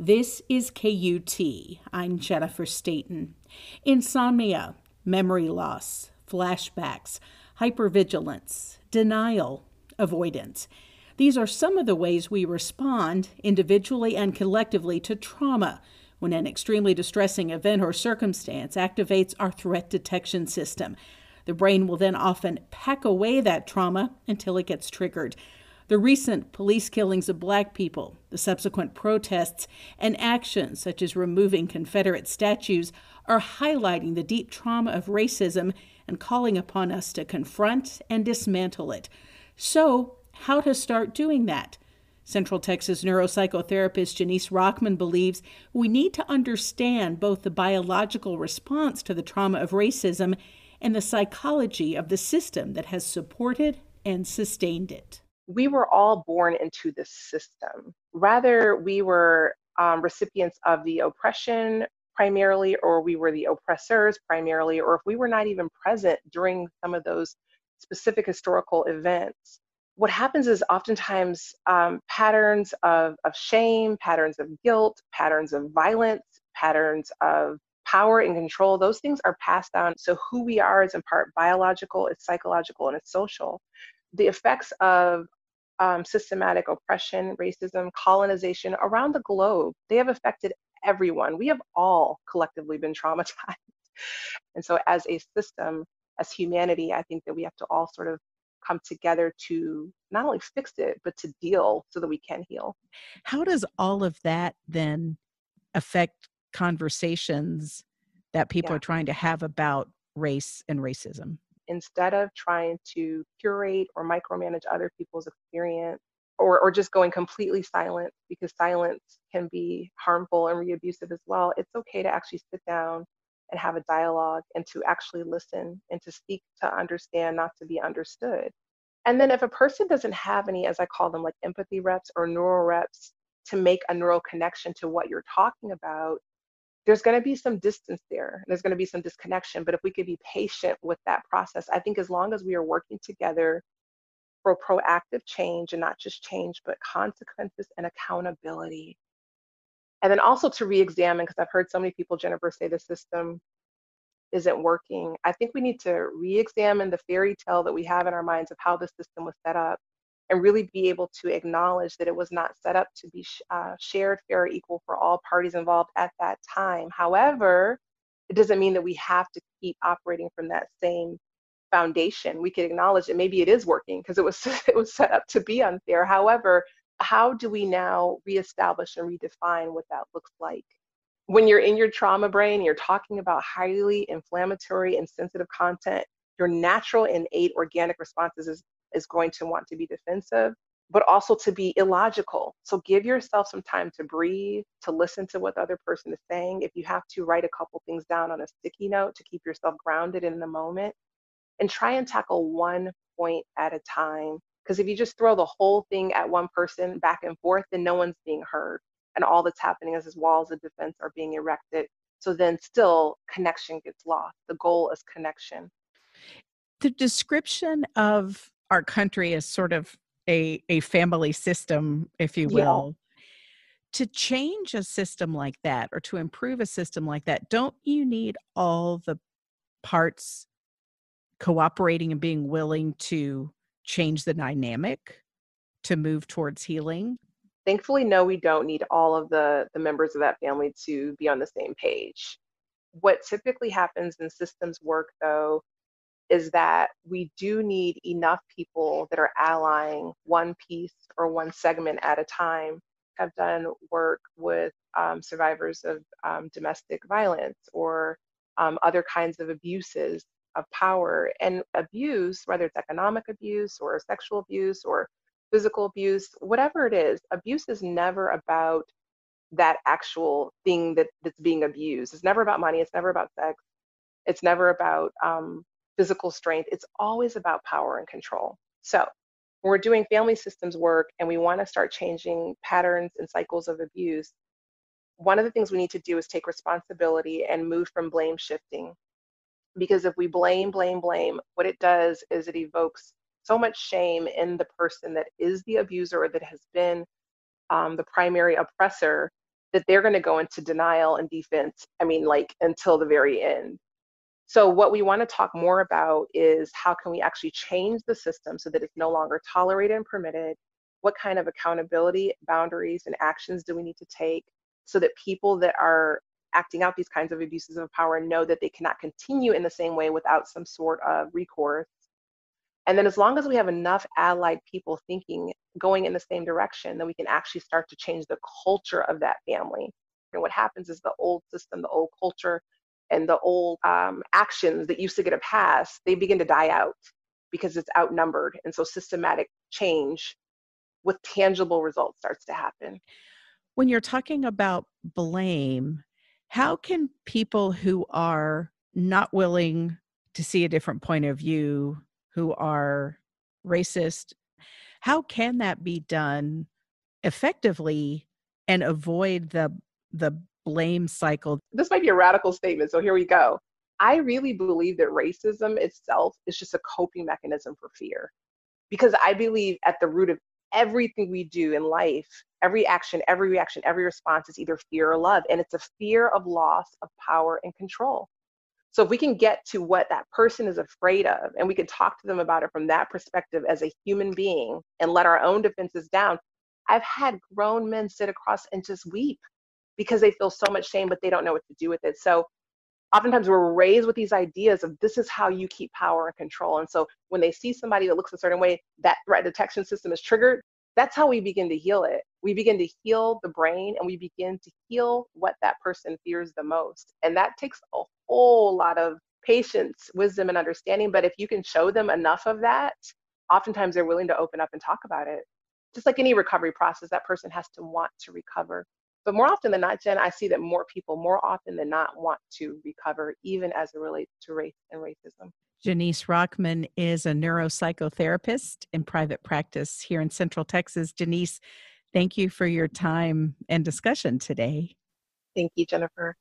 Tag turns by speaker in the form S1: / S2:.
S1: This is KUT. I'm Jennifer Stayton. Insomnia, memory loss, flashbacks, hypervigilance, denial, avoidance. These are some of the ways we respond individually and collectively to trauma when an extremely distressing event or circumstance activates our threat detection system. The brain will then often pack away that trauma until it gets triggered. The recent police killings of black people, the subsequent protests, and actions such as removing Confederate statues are highlighting the deep trauma of racism and calling upon us to confront and dismantle it. So, how to start doing that? Central Texas neuropsychotherapist Janice Rockman believes we need to understand both the biological response to the trauma of racism and the psychology of the system that has supported and sustained it
S2: we were all born into this system. Rather, we were um, recipients of the oppression primarily, or we were the oppressors primarily, or if we were not even present during some of those specific historical events. What happens is oftentimes um, patterns of, of shame, patterns of guilt, patterns of violence, patterns of power and control, those things are passed down. So who we are is in part biological, it's psychological, and it's social. The effects of um, systematic oppression, racism, colonization around the globe. They have affected everyone. We have all collectively been traumatized. and so, as a system, as humanity, I think that we have to all sort of come together to not only fix it, but to deal so that we can heal.
S3: How does all of that then affect conversations that people yeah. are trying to have about race and racism?
S2: Instead of trying to curate or micromanage other people's experience or, or just going completely silent because silence can be harmful and re-abusive as well it's okay to actually sit down and have a dialogue and to actually listen and to speak to understand not to be understood. And then if a person doesn't have any as i call them like empathy reps or neural reps to make a neural connection to what you're talking about there's going to be some distance there. And there's going to be some disconnection. But if we could be patient with that process, I think as long as we are working together for proactive change and not just change, but consequences and accountability. And then also to re examine, because I've heard so many people, Jennifer, say the system isn't working. I think we need to re examine the fairy tale that we have in our minds of how the system was set up and really be able to acknowledge that it was not set up to be uh, shared, fair, or equal for all parties involved at that time. However, it doesn't mean that we have to keep operating from that same foundation. We could acknowledge that maybe it is working because it was it was set up to be unfair. However, how do we now reestablish and redefine what that looks like? When you're in your trauma brain, you're talking about highly inflammatory and sensitive content. Your natural innate organic responses is is going to want to be defensive, but also to be illogical. So give yourself some time to breathe, to listen to what the other person is saying. If you have to write a couple things down on a sticky note to keep yourself grounded in the moment, and try and tackle one point at a time. Because if you just throw the whole thing at one person back and forth, then no one's being heard. And all that's happening is, is walls of defense are being erected. So then still connection gets lost. The goal is connection.
S3: The description of our country is sort of a a family system, if you will. Yeah. To change a system like that or to improve a system like that, don't you need all the parts cooperating and being willing to change the dynamic to move towards healing?
S2: Thankfully, no, we don't need all of the, the members of that family to be on the same page. What typically happens in systems work, though, is that we do need enough people that are allying one piece or one segment at a time. I've done work with um, survivors of um, domestic violence or um, other kinds of abuses of power. And abuse, whether it's economic abuse or sexual abuse or physical abuse, whatever it is, abuse is never about that actual thing that, that's being abused. It's never about money. It's never about sex. It's never about um, physical strength. It's always about power and control. So when we're doing family systems work and we want to start changing patterns and cycles of abuse, one of the things we need to do is take responsibility and move from blame shifting. Because if we blame, blame, blame, what it does is it evokes so much shame in the person that is the abuser or that has been um, the primary oppressor that they're going to go into denial and defense. I mean, like until the very end. So what we want to talk more about is how can we actually change the system so that it's no longer tolerated and permitted? What kind of accountability, boundaries, and actions do we need to take so that people that are acting out these kinds of abuses of power know that they cannot continue in the same way without some sort of recourse? And then as long as we have enough allied people thinking, going in the same direction, then we can actually start to change the culture of that family. And what happens is the old system, the old culture, and the old um, actions that used to get a pass, they begin to die out because it's outnumbered. And so systematic change with tangible results starts to happen.
S1: When you're talking about blame, how can people who are not willing to see a different point of view, who are racist, how can that be done effectively and avoid the the blame cycle.
S2: This might be a radical statement, so here we go. I really believe that racism itself is just a coping mechanism for fear. Because I believe at the root of everything we do in life, every action, every reaction, every response is either fear or love. And it's a fear of loss of power and control. So if we can get to what that person is afraid of and we can talk to them about it from that perspective as a human being and let our own defenses down. I've had grown men sit across and just weep because they feel so much shame, but they don't know what to do with it. So oftentimes we're raised with these ideas of this is how you keep power and control. And so when they see somebody that looks a certain way, that threat detection system is triggered. That's how we begin to heal it. We begin to heal the brain and we begin to heal what that person fears the most. And that takes a whole lot of patience, wisdom, and understanding. But if you can show them enough of that, oftentimes they're willing to open up and talk about it. Just like any recovery process, that person has to want to recover. But more often than not, Jen, I see that more people, more often than not, want to recover, even as it relates to race and racism.
S1: Janice Rockman is a neuropsychotherapist in private practice here in Central Texas. Janice, thank you for your time and discussion today.
S2: Thank you, Jennifer.